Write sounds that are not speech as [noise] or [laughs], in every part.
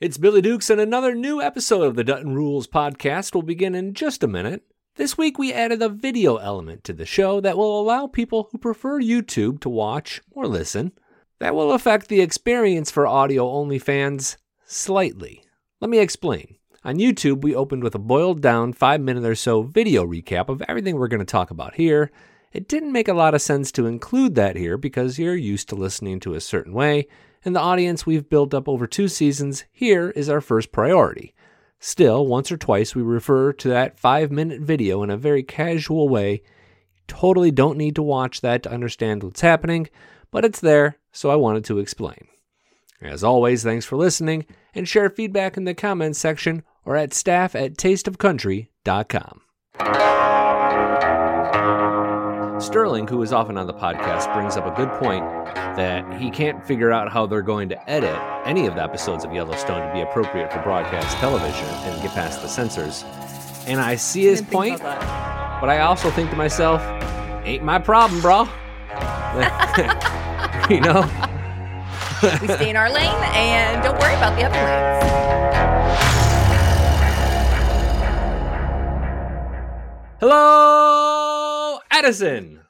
It's Billy Dukes, and another new episode of the Dutton Rules podcast will begin in just a minute. This week, we added a video element to the show that will allow people who prefer YouTube to watch or listen. That will affect the experience for audio only fans slightly. Let me explain. On YouTube, we opened with a boiled down five minute or so video recap of everything we're going to talk about here. It didn't make a lot of sense to include that here because you're used to listening to a certain way, and the audience we've built up over two seasons here is our first priority. Still, once or twice we refer to that five minute video in a very casual way. Totally don't need to watch that to understand what's happening, but it's there, so I wanted to explain. As always, thanks for listening, and share feedback in the comments section or at staff at tasteofcountry.com. Sterling, who is often on the podcast, brings up a good point that he can't figure out how they're going to edit any of the episodes of Yellowstone to be appropriate for broadcast television and get past the censors. And I see his Didn't point, but I also think to myself, ain't my problem, bro. [laughs] you know? We stay in our lane and don't worry about the other lanes. Hello, Adison.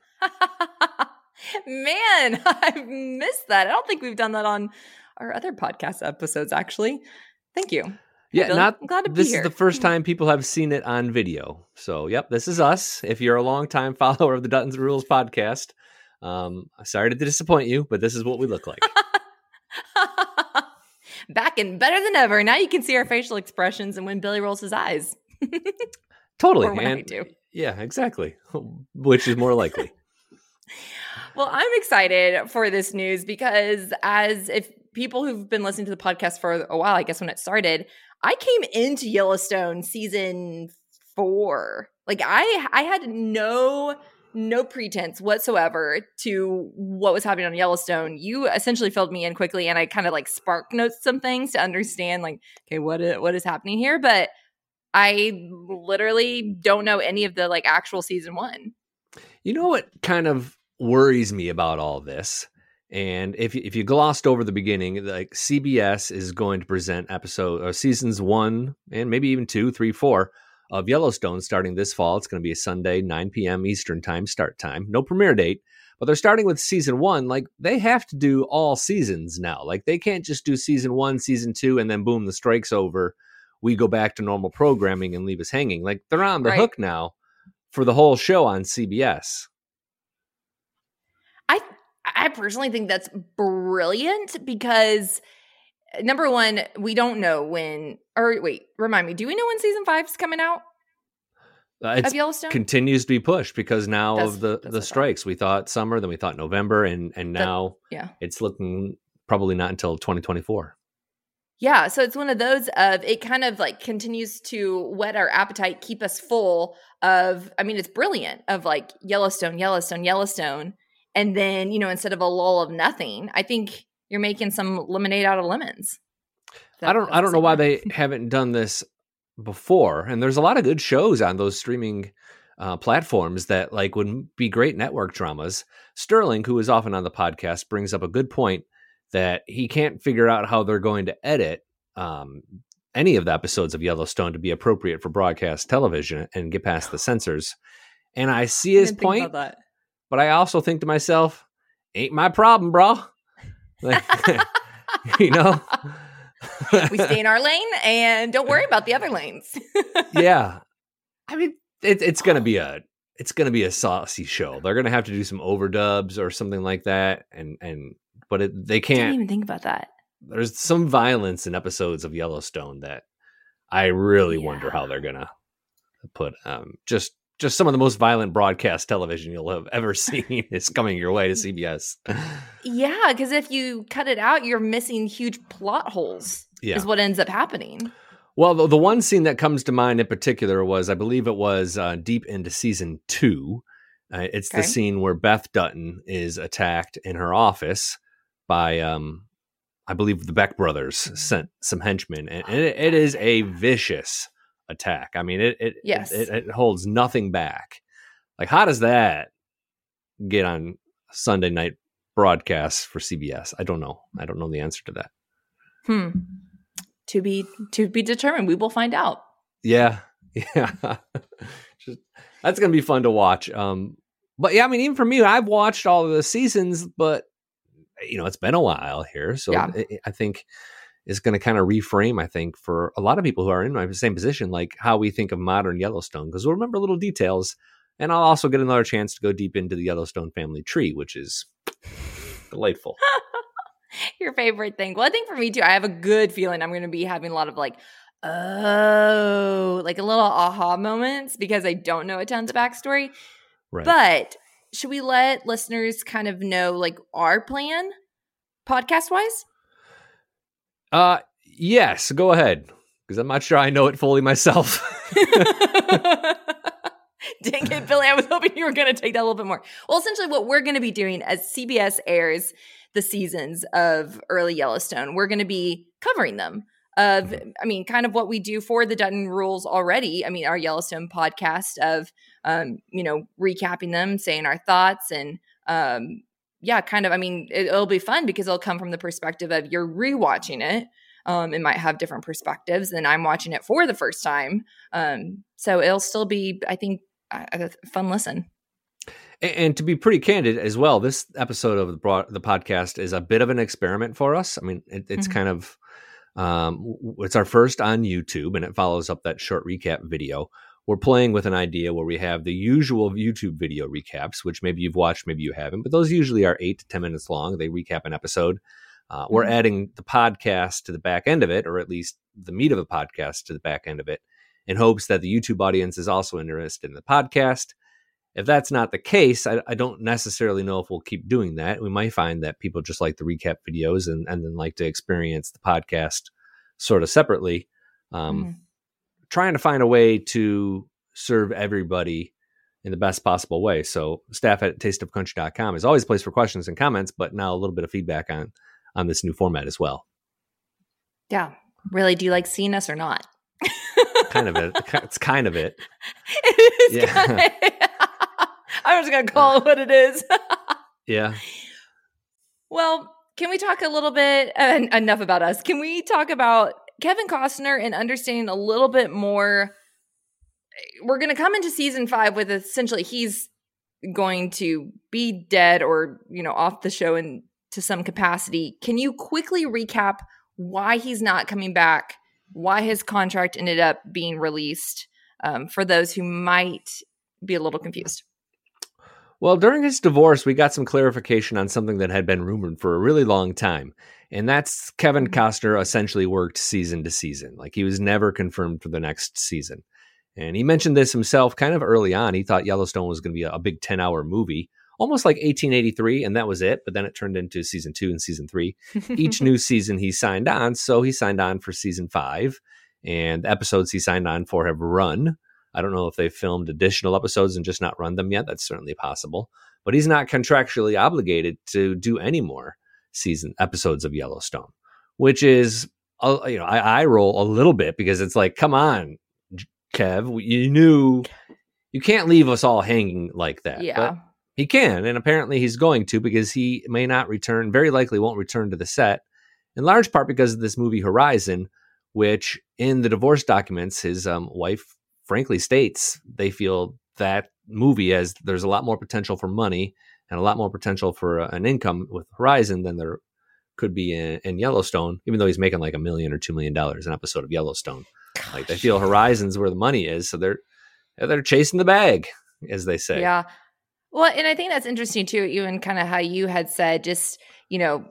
Man, [laughs] I've missed that. I don't think we've done that on our other podcast episodes, actually. Thank you. Yeah, Bill. not I'm glad to be this is the first time people have seen it on video. So, yep, this is us. If you're a longtime [laughs] follower of the Dutton's Rules podcast, um, sorry to disappoint you, but this is what we look like. [laughs] Back and better than ever. Now you can see our facial expressions and when Billy rolls his eyes. totally, or when I do. yeah, exactly. Which is more likely. Well, I'm excited for this news because, as if people who've been listening to the podcast for a while, I guess when it started, I came into Yellowstone season four. Like I, I had no, no pretense whatsoever to what was happening on Yellowstone. You essentially filled me in quickly, and I kind of like spark notes some things to understand, like, okay, what is, what is happening here? But I literally don't know any of the like actual season one. You know what kind of worries me about all this? And if you, if you glossed over the beginning, like CBS is going to present episode or seasons one and maybe even two, three, four of Yellowstone starting this fall. It's going to be a Sunday, 9 p.m. Eastern time start time. No premiere date, but they're starting with season one. Like they have to do all seasons now. Like they can't just do season one, season two, and then boom, the strike's over. We go back to normal programming and leave us hanging. Like they're on the Right. hook now for the whole show on CBS. I personally think that's brilliant because number one, we don't know when or wait, remind me, do we know when season five's coming out Uh, of Yellowstone? continues to be pushed because now That's- of the that's what I the thought. strikes. We thought summer, then we thought November, and and That- now yeah. it's looking probably not until 2024. Yeah, so it's one of those of it kind of like continues to whet our appetite, keep us full of I mean, it's brilliant of like Yellowstone, Yellowstone, Yellowstone. And then, you know, instead of a lull of nothing, I think you're making some lemonade out of lemons. I don't I don't know why they [laughs] haven't done this before. And there's a lot of good shows on those streaming uh, platforms that like would be great network dramas. Sterling, who is often on the podcast, brings up a good point that he can't figure out how they're going to edit um, any of the episodes of Yellowstone to be appropriate for broadcast television and get past the [sighs] censors. And I see his didn't point, that. But I also think to myself, ain't my problem, bro. Like, [laughs] you know? [laughs] we stay in our lane and don't worry about the other lanes. [laughs] yeah. I mean, it, it's going to be a it's going to be a saucy show. They're going to have to do some overdubs or something like that, and and but it, they Didn't can't. even think about that. There's some violence in episodes of Yellowstone that I really wonder how they're going to put. Um, just just some of the most violent broadcast television you'll have ever [laughs] seen is coming your way to CBS. Yeah, because if you cut it out, you're missing huge plot holes. Yeah. Is what ends up happening. Well, the, the one scene that comes to mind in particular was, I believe it was uh, deep into season two. Uh, it's the scene where Beth Dutton is attacked in her office by, um, I believe, the Beck brothers sent some henchmen, and, and it, it is a vicious attack. I mean, it it, Yes. it it holds nothing back. Like, how does that get on Sunday night broadcasts for CBS? I don't know. I don't know the answer to that. Hmm. to be to be determined. We will find out. Yeah, [laughs] yeah. Just, that's gonna be fun to watch. Um, but yeah, I mean, even for me, I've watched all of the seasons, but you know, it's been a while here, so Yeah. I- I think it's going to kind of reframe. I think for a lot of people who are in my same position, like how we think of modern Yellowstone, because we'll remember little details, and I'll also get another chance to go deep into the Yellowstone family tree, which is [laughs] delightful. [laughs] Your favorite thing. Well, I think for me too, I have a good feeling I'm going to be having a lot of like, oh, like a little aha moments because I don't know a tons of backstory. Right. But should we let listeners kind of know like our plan podcast wise? Uh, yes, go ahead, because I'm not sure I know it fully myself. [laughs] Dang it, Billy. I was hoping you were going to take that a little bit more. Well, essentially, what we're going to be doing as CBS airs the seasons of early Yellowstone, we're going to be covering them. Of, Mhm. I mean, kind of what we do for the Dutton Rules already. I mean, our Yellowstone podcast of, um, you know, recapping them, saying our thoughts, and um, yeah, kind of. I mean, it, it'll be fun because it'll come from the perspective of you're rewatching it. Um, it might have different perspectives than I'm watching it for the first time. Um, so it'll still be, I think, a, a fun listen. And, and to be pretty candid as well, this episode of the, broad, the podcast is a bit of an experiment for us. I mean, it, it's Mhm. kind of um, it's our first on YouTube, and it follows up that short recap video. We're playing with an idea where we have the usual YouTube video recaps, which maybe you've watched, maybe you haven't, but those usually are eight to ten minutes long. They recap an episode. Uh, we're Mhm. adding the podcast to the back end of it, or at least the meat of a podcast to the back end of it, in hopes that the YouTube audience is also interested in the podcast. If that's not the case, I, I don't necessarily know if we'll keep doing that. We might find that people just like the recap videos and, and then like to experience the podcast sort of separately. Um, Mhm. Trying to find a way to serve everybody in the best possible way. So, staff at tasteofcountry.com is always a place for questions and comments, but now a little bit of feedback on on this new format as well. Yeah. Really, do you like seeing us or not? [laughs] Kind of it. It's kind of it. it is Yeah. kinda- I'm just [laughs] going to call it what it is. [laughs] Yeah. Well, can we talk a little bit uh, enough about us? Can we talk about Kevin Costner and understanding a little bit more? We're going to come into season five with essentially he's going to be dead or you know off the show in to some capacity. Can you quickly recap why he's not coming back? Why his contract ended up being released? Um, for those who might be a little confused. Well, during his divorce, we got some clarification on something that had been rumored for a really long time. And that's Kevin Mhm. Costner essentially worked season to season. Like he was never confirmed for the next season. And he mentioned this himself kind of early on. He thought Yellowstone was going to be a, a big 10 hour movie, almost like 1883, and that was it. But then it turned into season two and season three. Each [laughs] new season he signed on. So he signed on for season five. And the episodes he signed on for have run. I don't know if they filmed additional episodes and just not run them yet. That's certainly possible. But he's not contractually obligated to do any more season episodes of Yellowstone, which is, you know, I, I roll a little bit because it's like, come on, Kev, you knew you can't leave us all hanging like that. yeah. But he can, and apparently he's going to because he may not return, very likely won't return to the set, in large part because of this movie Horizon, which in the divorce documents, his um, wife frankly states they feel that movie as there's a lot more potential for money and a lot more potential for uh, an income with Horizon than there could be in, in Yellowstone, even though he's making like a million or two million dollars an episode of Yellowstone. Like they feel Horizon's where the money is, so they're they're chasing the bag, as they say. Yeah. Well, and I think that's interesting too, even kind of how you had said, just, you know,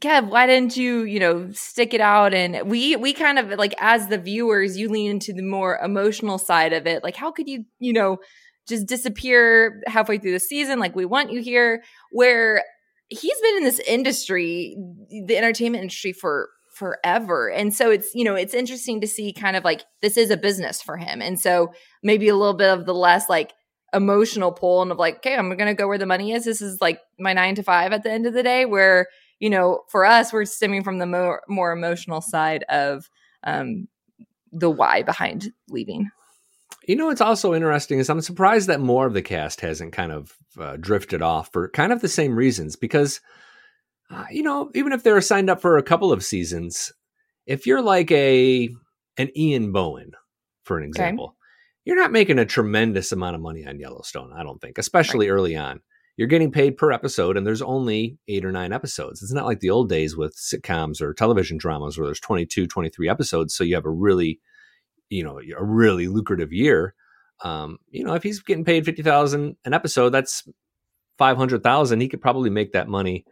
Kev, why didn't you, you know, stick it out? And we we kind of like as the viewers, you lean into the more emotional side of it. Like, how could you, you know, just disappear halfway through the season? Like, we want you here. Where he's been in this industry, the entertainment industry for forever. And so it's, you know, it's interesting to see kind of like this is a business for him. And so maybe a little bit of the less like emotional pull and of like, okay, I'm gonna go where the money is. This is like my nine to five at the end of the day, where, you know, for us, we're stemming from the more more emotional side of um the why behind leaving. You know, what's also interesting is I'm surprised that more of the cast hasn't kind of uh, drifted off for kind of the same reasons. Because, uh, you know, even if they're signed up for a couple of seasons, if you're like a an Ian Bohen, for an example, okay. you're not making a tremendous amount of money on Yellowstone, I don't think, especially right. early on. You're getting paid per episode, and there's only eight or nine episodes. It's not like the old days with sitcoms or television dramas where there's 22, 23 episodes. So you have a really, you know, a really lucrative year. Um, you know, if he's getting paid 50,000 an episode, that's 500,000. He could probably make that money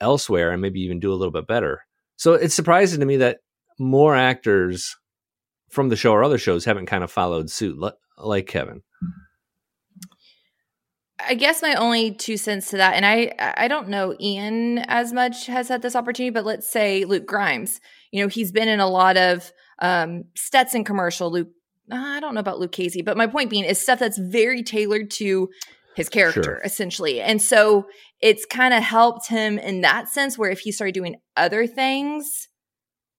elsewhere and maybe even do a little bit better. So it's surprising to me that more actors from the show or other shows haven't kind of followed suit like Kevin. I guess my only two cents to that, and I I don't know Ian as much has had this opportunity, but let's say Luke Grimes. You know, he's been in a lot of um, Stetson commercial. Luke, I don't know about Luke Casey, but my point being is stuff that's very tailored to his character sure. essentially, and so it's kind of helped him in that sense. Where if he started doing other things,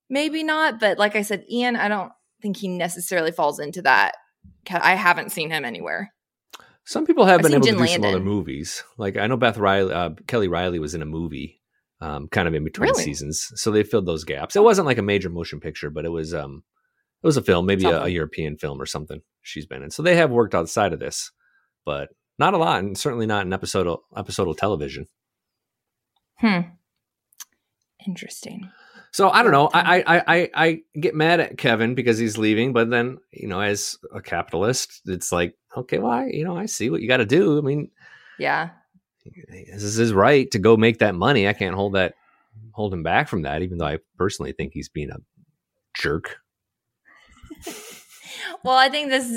maybe not. But like I said, Ian, I don't think he necessarily falls into that. I haven't seen him anywhere. Some people have I've been able to do Landon. some other movies. Like I know Beth Riley, uh, Kelly Reilly was in a movie, um, kind of in between really? seasons, so they filled those gaps. It wasn't like a major motion picture, but it was um, it was a film, maybe a, a, European film or something. She's been in, so they have worked outside of this, but not a lot, and certainly not an episode episodal television. Hmm. Interesting. So I don't know. I, I I I get mad at Kevin because he's leaving, but then you know, as a capitalist, it's like, okay, well, I, you know, I see what you got to do. I mean, yeah, this is his right to go make that money. I can't hold that hold him back from that, even though I personally think he's being a jerk. [laughs] Well, I think this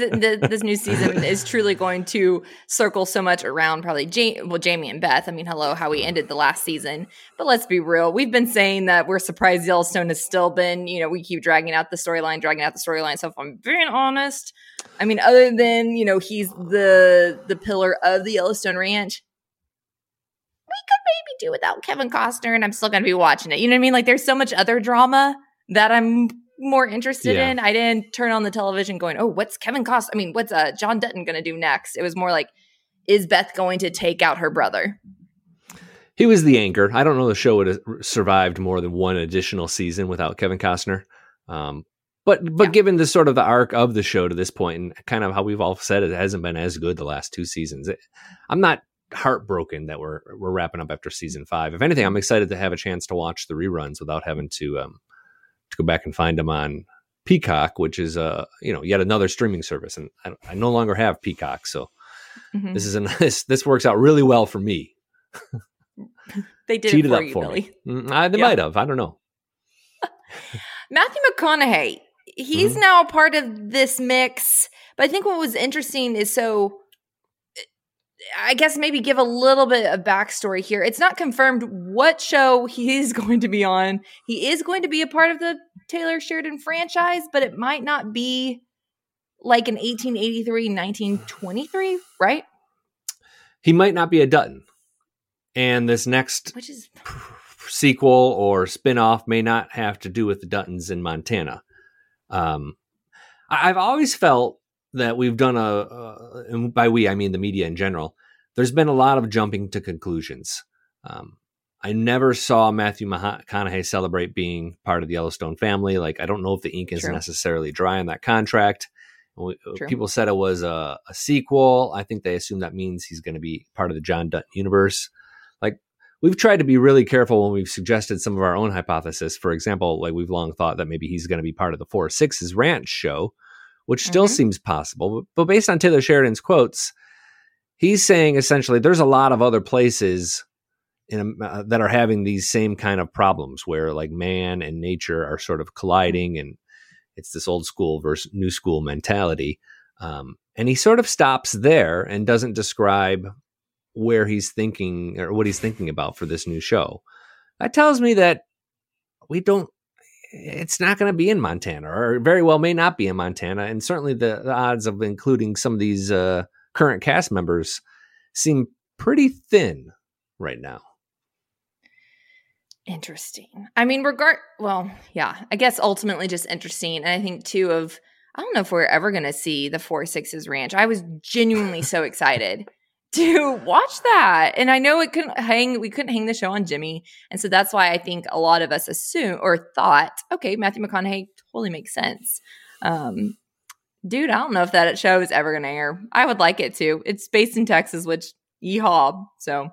this new season is truly going to circle so much around probably Jamie, well Jamie and Beth. I mean, hello, how we ended the last season. But let's be real, we've been saying that we're surprised Yellowstone has still been. You know, we keep dragging out the storyline, dragging out the storyline. So if I'm being honest, I mean, other than you know he's the the pillar of the Yellowstone Ranch, could maybe do without Kevin Costner, and I'm still going to be watching it. You know what I mean? Like, there's so much other drama that I'm more interested yeah. in. I didn't turn on the television going, "Oh, what's Kevin Cost? I mean, what's uh, John Dutton going to do next?" It was more like, "Is Beth going to take out her brother?" He was the anchor. I don't know the show would have survived more than one additional season without Kevin Costner. Um, but but yeah. given the sort of the arc of the show to this point and kind of how we've all said it hasn't been as good the last two seasons. It, I'm not heartbroken that we're we're wrapping up after season five. If anything, I'm excited to have a chance to watch the reruns without having to um, to go back and find them on Peacock, which is uh you know yet another streaming service, and I, I no longer have Peacock, so mm-hmm. this is a nice. [laughs] This works out really well for me. they did Cheated it for you, for Billy. Mm, I, they might have. I don't know. [laughs] Matthew McConaughey, he's mm-hmm. now a part of this mix. But I think what was interesting is so I guess maybe give a little bit of backstory here. It's not confirmed what show he is [laughs] going to be on. He is going to be a part of the Taylor Sheridan franchise, but it might not be like an 1883, 1923, right? He might not be a Dutton. And this next Which is sequel or spin-off may not have to do with the Duttons in Montana. Um, I've always felt that we've done a, uh, and by we I mean the media in general. There's been a lot of jumping to conclusions. Um, I never saw Matthew McConaughey celebrate being part of the Yellowstone family. Like I don't know if the ink is True. necessarily dry on that contract. Uh, people said it was a, a, sequel. I think they assume that means he's going to be part of the John Dutton universe. Like we've tried to be really careful when we've suggested some of our own hypothesis. For example, like we've long thought that maybe he's going to be part of the Four Sixes Ranch show, which still mm-hmm. seems possible. But based on Taylor Sheridan's quotes, he's saying essentially there's a lot of other places in, uh, that are having these same kind of problems where like man and nature are sort of colliding and it's this old school versus new school mentality. Um, and he sort of stops there and doesn't describe where he's thinking or what he's thinking about for this new show. That tells me that we don't it's not going to be in Montana, or very well may not be in Montana. And certainly the, the odds of including some of these uh, current cast members seem pretty thin right now. Interesting. I mean, regard, well, yeah, I guess ultimately just interesting. And I think too of, I don't know if we're ever going to see the Four Sixes Ranch. I was genuinely so [laughs] excited to watch that. And I know it couldn't hang, we couldn't hang the show on Jimmy. And so that's why I think a lot of us assume or thought, okay, Matthew McConaughey totally makes sense. Um, dude, I don't know if that show is ever going to air. I would like it to. It's based in Texas, which yeehaw. So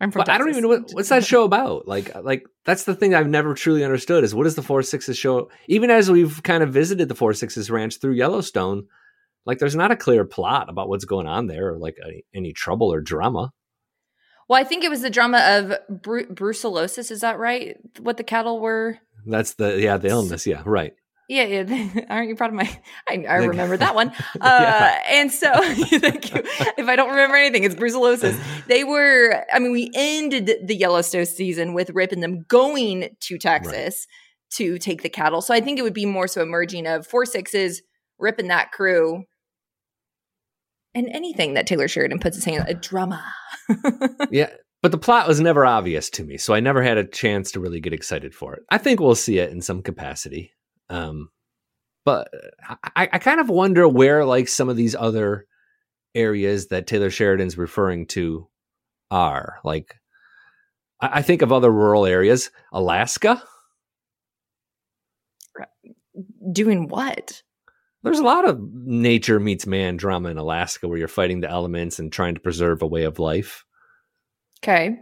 I'm from. But I don't even know what, what's that show about. Like, like that's the thing I've never truly understood is what is the Four Sixes show? Even as we've kind of visited the Four Sixes Ranch through Yellowstone, like there's not a clear plot about what's going on there, or like a, any trouble or drama. Well, I think it was the drama of bru- brucellosis. Is that right? What the cattle were? That's the yeah the illness. Yeah, right. Yeah, yeah. [laughs] Aren't you proud of my? I, I remember that one. [laughs] Uh, yeah. And so, [laughs] thank you. If I don't remember anything, it's brucellosis. They were. I mean, we ended the Yellowstone season with Rip and them going to Texas right. to take the cattle. So I think it would be more so emerging of four sixes, Rip and that crew and anything that Taylor Sheridan puts his hand a drama. [laughs] yeah, but the plot was never obvious to me, so I never had a chance to really get excited for it. I think we'll see it in some capacity. Um, but I, I kind of wonder where like some of these other areas that Taylor Sheridan's referring to are. Like I, I think of other rural areas, Alaska. Doing what? There's a lot of nature meets man drama in Alaska where you're fighting the elements and trying to preserve a way of life. Okay.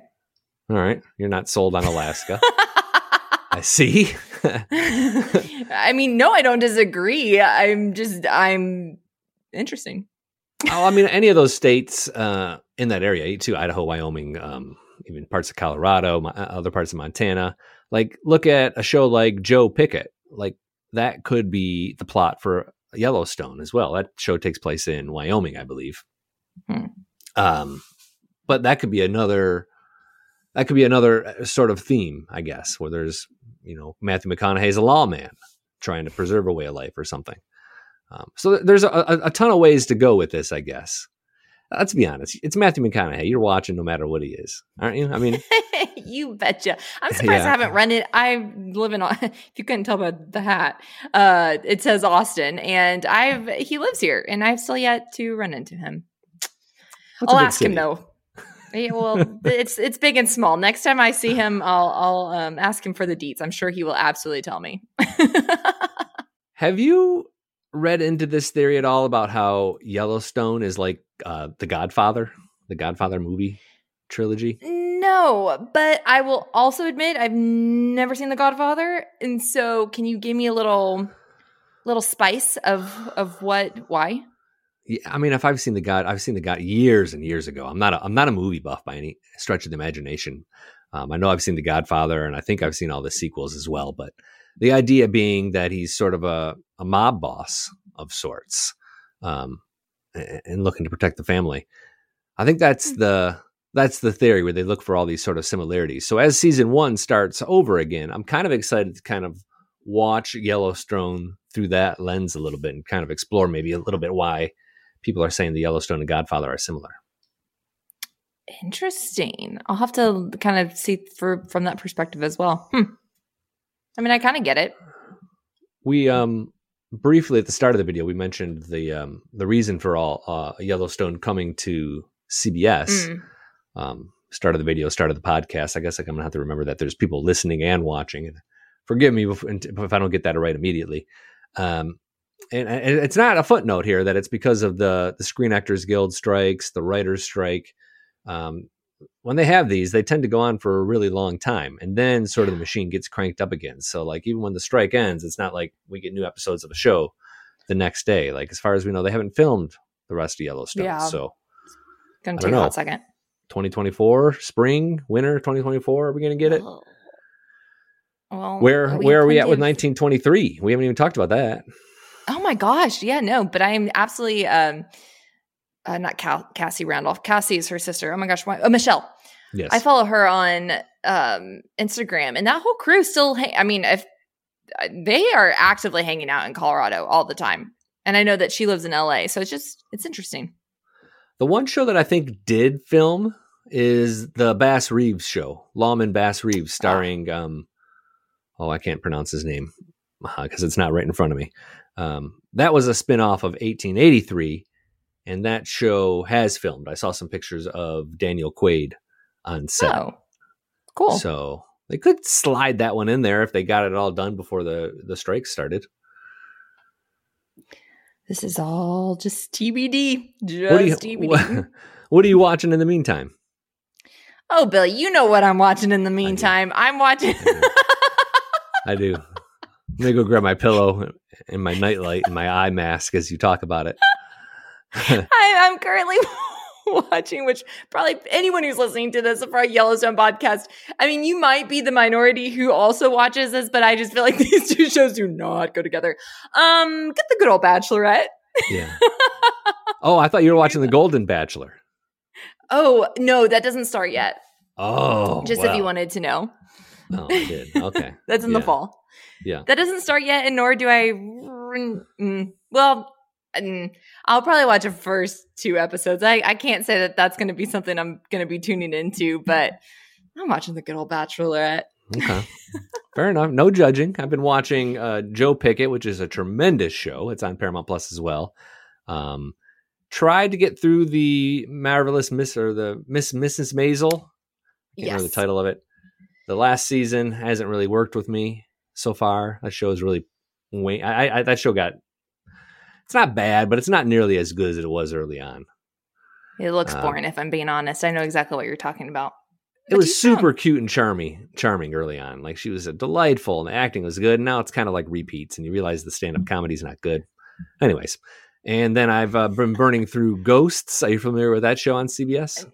All right. You're not sold on Alaska. [laughs] I see. [laughs] I mean, no, I don't disagree. I'm just, I'm interesting. oh, I mean, any of those states uh, in that area, too, Idaho, Wyoming, um, even parts of Colorado, uh, other parts of Montana. Like, look at a show like Joe Pickett. Like, that could be the plot for Yellowstone as well. That show takes place in Wyoming, I believe. Hmm. Um, but that could be another. That could be another uh, sort of theme, I guess, where there's you know Matthew McConaughey's a lawman trying to preserve a way of life or something. Um, so there's a, a, a, ton of ways to go with this, I guess. Let's be honest. It's Matthew McConaughey. You're watching no matter what he is, aren't you? I mean, [laughs] you betcha. I'm surprised yeah. I haven't run it. I live in. [laughs] If you couldn't tell by the hat, uh, it says Austin, and I've he lives here, and I've still yet to run into him. I'll ask city. him though. [laughs] Yeah, well, it's it's big and small. Next time I see him, I'll I'll um, ask him for the deets. I'm sure he will absolutely tell me. Have you read into this theory at all about how Yellowstone is like uh, the Godfather, the Godfather movie trilogy? No, but I will also admit I've never seen The Godfather, and so can you give me a little little spice of of what why? Yeah, I mean, if I've seen the God, I've seen the God years and years ago. I'm not a, I'm not a movie buff by any stretch of the imagination. Um, I know I've seen The Godfather, and I think I've seen all the sequels as well. But the idea being that he's sort of a, a mob boss of sorts, um, and, looking to protect the family. I think that's hmm. the that's the theory where they look for all these sort of similarities. So as season one starts over again, I'm kind of excited to kind of watch Yellowstone through that lens a little bit and kind of explore maybe a little bit why people are saying the Yellowstone and Godfather are similar. Interesting. I'll have to kind of see for from that perspective as well. Hmm. I mean, I kind of get it. We um briefly at the start of the video we mentioned the um the reason for all uh, Yellowstone coming to CBS. Mm. Um, start of the video, start of the podcast. I guess like I'm gonna have to remember that there's people listening and watching, and forgive me if, if I don't get that right immediately. Um, and, and, it's not a footnote here that it's because of the the Screen Actors Guild strikes, the writers' strike. Um, when they have these, they tend to go on for a really long time, and then sort of the machine gets cranked up again. So, like even when the strike ends, it's not like we get new episodes of a show the next day. Like as far as we know, they haven't filmed the rest of Yellowstone. Yeah. So, gonna take a second. 2024 spring winter 2024 are we going to get it oh. well where where are we at with 1923 we haven't even talked about that Oh my gosh. Yeah, no, but I am absolutely um uh, not Cal- Cassie Randolph. Cassie is her sister. Oh my gosh, why? Oh, Michelle. Yes. I follow her on um Instagram and that whole crew still hang- I mean, if uh, they are actively hanging out in Colorado all the time. And I know that she lives in LA, so it's just it's interesting. The one show that I think did film is the Bass Reeves show, Lawman Bass Reeves, starring oh. um oh I can't pronounce his name [laughs] because uh, it's not right in front of me. Um, that was a spinoff of 1883, and that show has filmed. I saw some pictures of Daniel Quaid on set. Oh, cool. So they could slide that one in there if they got it all done before the the strike started. this is all just TBD. Just What are you TBD. what, what are you watching in the meantime? Oh, Bill, you know what I'm watching in the meantime. I'm watching. I do. Let me go grab my pillow and my nightlight and my eye mask as you talk about it. [laughs] I, I'm currently [laughs] watching, which probably anyone who's listening to this for a Yellowstone podcast, I mean, you might be the minority who also watches this, but I just feel like [laughs] these two shows do not go together. Um, get the good old Bachelorette. Yeah. Oh, I thought you were watching The Golden Bachelor. Oh no, that doesn't start yet. Oh, just if you wanted to know, Oh, I did. Okay. that's in the fall. Yeah. That doesn't start yet, and nor do I. Mm, well, mm, I'll probably watch the first two episodes. I, I can't say that that's going to be something I'm going to be tuning into, but I'm watching the good old Bachelorette. Okay. Fair enough. No judging. I've been watching uh, Joe Pickett, which is a tremendous show. It's on Paramount Plus as well. Um, tried to get through the marvelous Miss or the Miss Mrs. Maisel. Can't remember the title of it. The last season hasn't really worked with me so far. That show is really, wa- I, I that show got. It's not bad, but it's not nearly as good as it was early on. It looks Um, boring, if I'm being honest. I know exactly what you're talking about. It was super cute and charming, charming early on. Like she was a delightful, and the acting was good. Now it's kind of like repeats, and you realize the stand-up comedy's not good. Anyways, and then I've uh, been burning through Ghosts. Are you familiar with that show on CBS?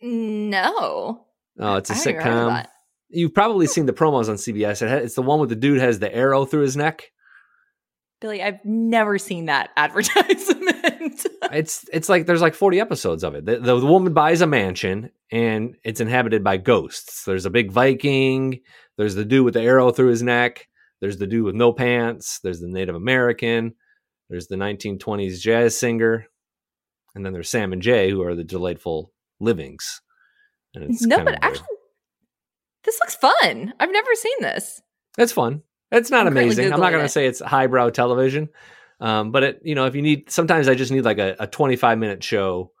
No. Oh, it's a I haven't even heard of sitcom. You've probably seen the promos on CBS. It ha- it's the one with the dude has the arrow through his neck. Billy, I've never seen that [laughs] advertisement. It's it's like there's like 40 episodes of it. The, the, the woman buys a mansion and it's inhabited by ghosts. There's a big Viking. There's the dude with the arrow through his neck. There's the dude with no pants. There's the Native American. There's the 1920s jazz singer. And then there's Sam and Jay, who are the delightful livings. And it's no, but a- actually, this looks fun. I've never seen this. It's fun. It's not I'm amazing. I'm not going to say it's highbrow television, um, but it, you know, if you need, sometimes I just need like a, a 25 minute show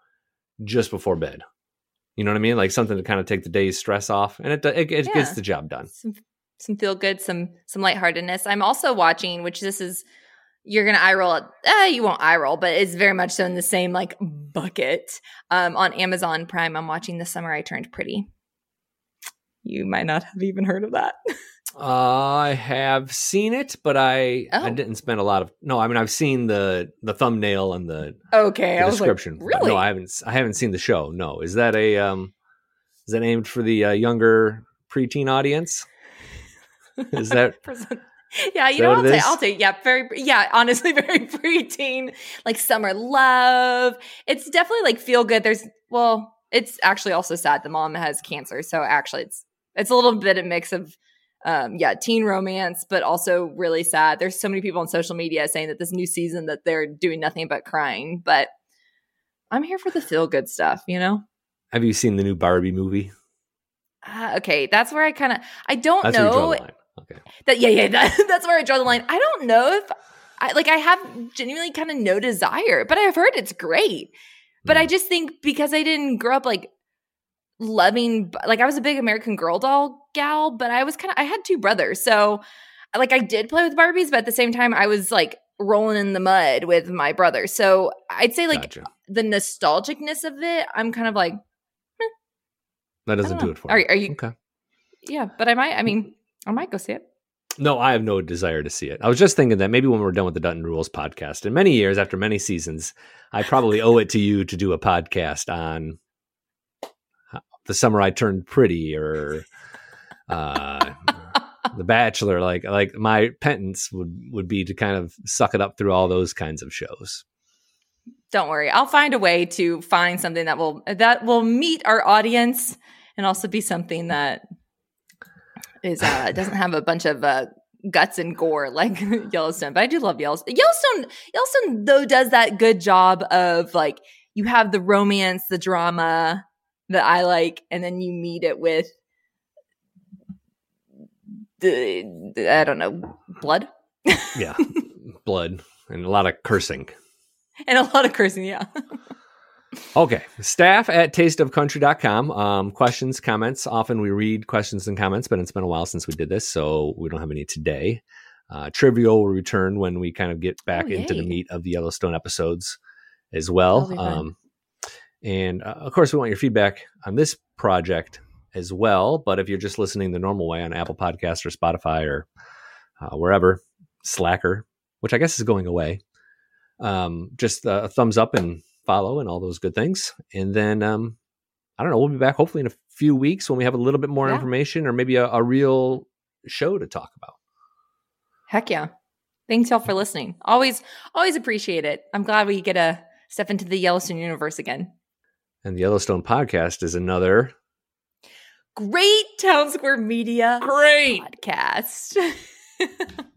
just before bed. You know what I mean? Like something to kind of take the day's stress off, and it it, it gets the job done. Some some feel good, some some lightheartedness. I'm also watching, which this is you're gonna eye roll. At, uh, you won't eye roll, but it's very much so in the same like bucket. Um, on Amazon Prime, I'm watching "The Summer I Turned Pretty." You might not have even heard of that. [laughs] I have seen it, but I I Oh. didn't spend a lot of no. I mean, I've seen the the thumbnail and the, Okay, the I was like, description. really? no, I haven't. I haven't seen the show. No, is that a um, is that aimed for the uh, younger preteen audience? [laughs] Is that Yeah, you know, what I'll say. I'll say, yeah, very, yeah, honestly, [laughs] very preteen, like summer love. It's definitely like feel good. There's, well, it's actually also sad. The mom has cancer, so actually, it's it's a little bit a mix of, um, yeah, teen romance, but also really sad. There's so many people on social media saying that this new season that they're doing nothing but crying, but I'm here for the feel good stuff, you know. have you seen the new Barbie movie? Uh, okay, that's where I kind of I don't That's where you draw know. Okay. that yeah yeah [laughs] that, that's where i draw the line i don't know if i like i have genuinely kind of no desire but i've heard it's great but i Mm. just think because i didn't grow up like loving like i was a big american girl doll gal but i was kind of i had two brothers so like i did play with barbies but at the same time i was like rolling in the mud with my brother so i'd say like gotcha. the nostalgicness of it i'm kind of like hmm, That doesn't do it for me. are you Okay. yeah but i might i mean i might go see it No, I have no desire to see it. I was just thinking that maybe when we're done with the Dutton Rules podcast, in many years after many seasons, I probably owe it to you to do a podcast on the summer I turned pretty or uh, [laughs] the Bachelor. Like, like my penance would would be to kind of suck it up through all those kinds of shows. Don't worry. I'll find a way to find something that will that will meet our audience and also be something that is uh [laughs] doesn't have a bunch of uh guts and gore like [laughs] Yellowstone. But I do love Yellowstone. Yellowstone Yellowstone though does that good job of like you have the romance, the drama that I like and then you meet it with the, the- I don't know, blood Yeah, [laughs] blood and a lot of cursing. and a lot of cursing, yeah. Okay. Staff at tasteofcountry.com. Um, questions, comments. Often we read questions and comments, but it's been a while since we did this, so we don't have any today. Uh, trivia will return when we kind of get back Oh, into the meat of the Yellowstone episodes as well. That'll be fun. Um, and uh, of course, we want your feedback on this project as well. But if you're just listening the normal way on Apple Podcasts or Spotify or uh, wherever, Slacker, which I guess is going away, um, just a thumbs up and follow and all those good things. And then um, I don't know, we'll be back hopefully in a few weeks when we have a little bit more Yeah. information or maybe a, a real show to talk about. Heck yeah. Thanks y'all for listening. Always, always appreciate it. I'm glad we get to step into the Yellowstone universe again. And the Yellowstone podcast is another Great Townsquare Media great podcast. [laughs]